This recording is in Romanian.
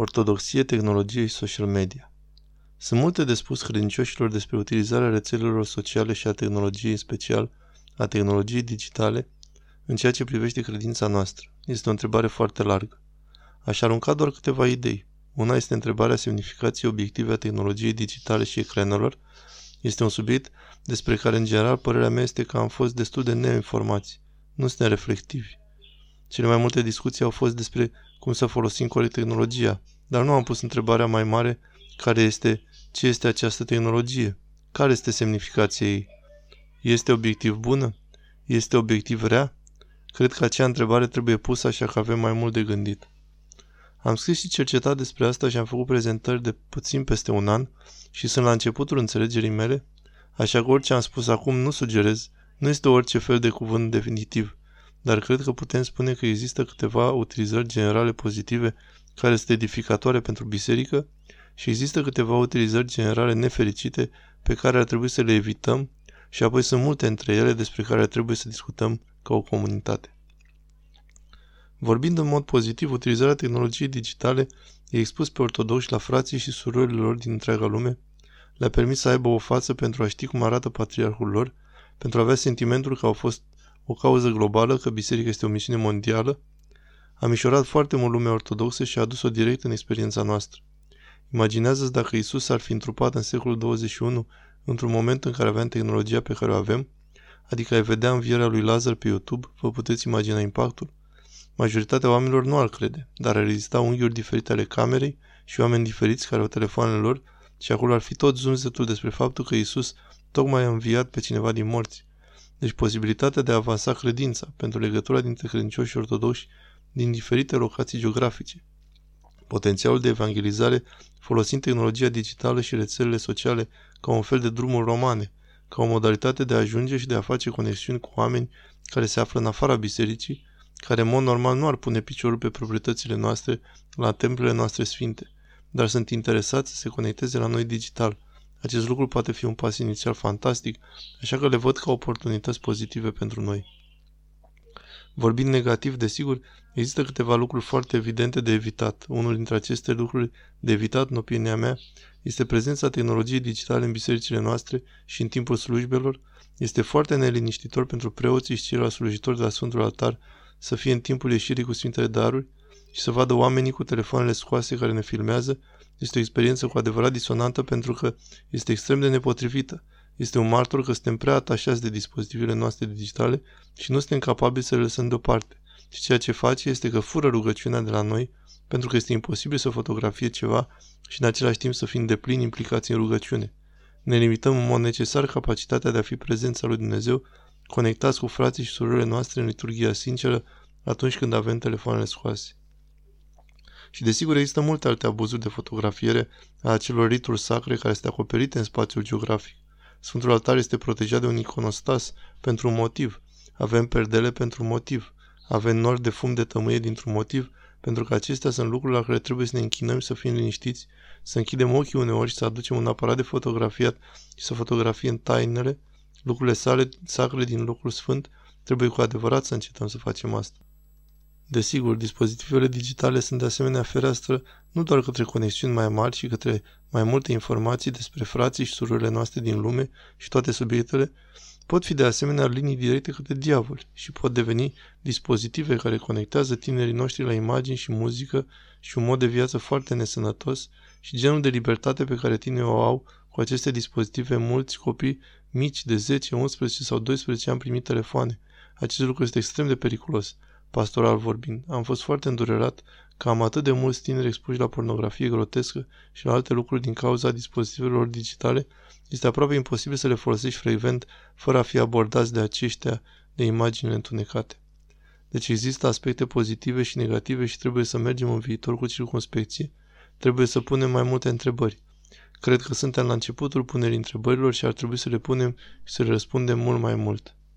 Ortodoxie, tehnologie și social media. Sunt multe de spus credincioșilor despre utilizarea rețelelor sociale și a tehnologiei, în special a tehnologiei digitale, în ceea ce privește credința noastră. Este o întrebare foarte largă. Aș arunca doar câteva idei. Una este întrebarea semnificației obiective a tehnologiei digitale și ecranelor. Este un subiect despre care, în general, părerea mea este că am fost destul de neinformați. Nu suntem reflectivi. Cele mai multe discuții au fost despre cum să folosim corect tehnologia, dar nu am pus întrebarea mai mare care este ce este această tehnologie, care este semnificația ei. Este obiectiv bună? Este obiectiv rea? Cred că acea întrebare trebuie pusă așa că avem mai mult de gândit. Am scris și cercetat despre asta și am făcut prezentări de puțin peste un an și sunt la începutul înțelegerii mele, așa că orice am spus acum nu sugerez, nu este orice fel de cuvânt definitiv dar cred că putem spune că există câteva utilizări generale pozitive care sunt edificatoare pentru biserică și există câteva utilizări generale nefericite pe care ar trebui să le evităm și apoi sunt multe între ele despre care ar trebui să discutăm ca o comunitate. Vorbind în mod pozitiv, utilizarea tehnologiei digitale e expus pe ortodoxi la frații și surorile lor din întreaga lume, le-a permis să aibă o față pentru a ști cum arată patriarhul lor, pentru a avea sentimentul că au fost o cauză globală, că biserica este o misiune mondială, a mișorat foarte mult lumea ortodoxă și a adus-o direct în experiența noastră. Imaginează-ți dacă Isus ar fi întrupat în secolul 21 într-un moment în care aveam tehnologia pe care o avem, adică ai vedea învierea lui Lazar pe YouTube, vă puteți imagina impactul? Majoritatea oamenilor nu ar crede, dar ar exista unghiuri diferite ale camerei și oameni diferiți care au telefoanele lor și acolo ar fi tot zumzetul despre faptul că Isus tocmai a înviat pe cineva din morți. Deci posibilitatea de a avansa credința pentru legătura dintre credincioși și ortodoxi din diferite locații geografice. Potențialul de evangelizare folosind tehnologia digitală și rețelele sociale ca un fel de drumuri romane, ca o modalitate de a ajunge și de a face conexiuni cu oameni care se află în afara bisericii, care în mod normal nu ar pune piciorul pe proprietățile noastre la templele noastre sfinte, dar sunt interesați să se conecteze la noi digital – acest lucru poate fi un pas inițial fantastic, așa că le văd ca oportunități pozitive pentru noi. Vorbind negativ, desigur, există câteva lucruri foarte evidente de evitat. Unul dintre aceste lucruri de evitat, în opinia mea, este prezența tehnologiei digitale în bisericile noastre și în timpul slujbelor. Este foarte neliniștitor pentru preoții și ceilalți slujitori de la Sfântul Altar să fie în timpul ieșirii cu Sfintele Daruri și să vadă oamenii cu telefoanele scoase care ne filmează este o experiență cu adevărat disonantă pentru că este extrem de nepotrivită. Este un martor că suntem prea atașați de dispozitivele noastre digitale și nu suntem capabili să le lăsăm deoparte. Și ceea ce face este că fură rugăciunea de la noi pentru că este imposibil să fotografie ceva și în același timp să fim deplini implicați în rugăciune. Ne limităm în mod necesar capacitatea de a fi prezența lui Dumnezeu, conectați cu frații și surorile noastre în liturgia sinceră atunci când avem telefoanele scoase. Și desigur există multe alte abuzuri de fotografiere a acelor rituri sacre care sunt acoperite în spațiul geografic. Sfântul altar este protejat de un iconostas pentru un motiv. Avem perdele pentru un motiv. Avem nori de fum de tămâie dintr-un motiv, pentru că acestea sunt lucruri la care trebuie să ne închinăm și să fim liniștiți, să închidem ochii uneori și să aducem un aparat de fotografiat și să fotografiem tainele, lucrurile sale sacre din locul sfânt, trebuie cu adevărat să încetăm să facem asta. Desigur, dispozitivele digitale sunt de asemenea fereastră nu doar către conexiuni mai mari, ci către mai multe informații despre frații și surorile noastre din lume și toate subiectele, pot fi de asemenea linii directe către diavol și pot deveni dispozitive care conectează tinerii noștri la imagini și muzică și un mod de viață foarte nesănătos și genul de libertate pe care tinerii o au cu aceste dispozitive mulți copii mici de 10, 11 sau 12 ani primit telefoane. Acest lucru este extrem de periculos pastoral vorbind. Am fost foarte îndurerat că am atât de mulți tineri expuși la pornografie grotescă și la alte lucruri din cauza dispozitivelor digitale, este aproape imposibil să le folosești frecvent fără a fi abordați de aceștia de imagini întunecate. Deci există aspecte pozitive și negative și trebuie să mergem în viitor cu circunspecție. Trebuie să punem mai multe întrebări. Cred că suntem la începutul punerii întrebărilor și ar trebui să le punem și să le răspundem mult mai mult.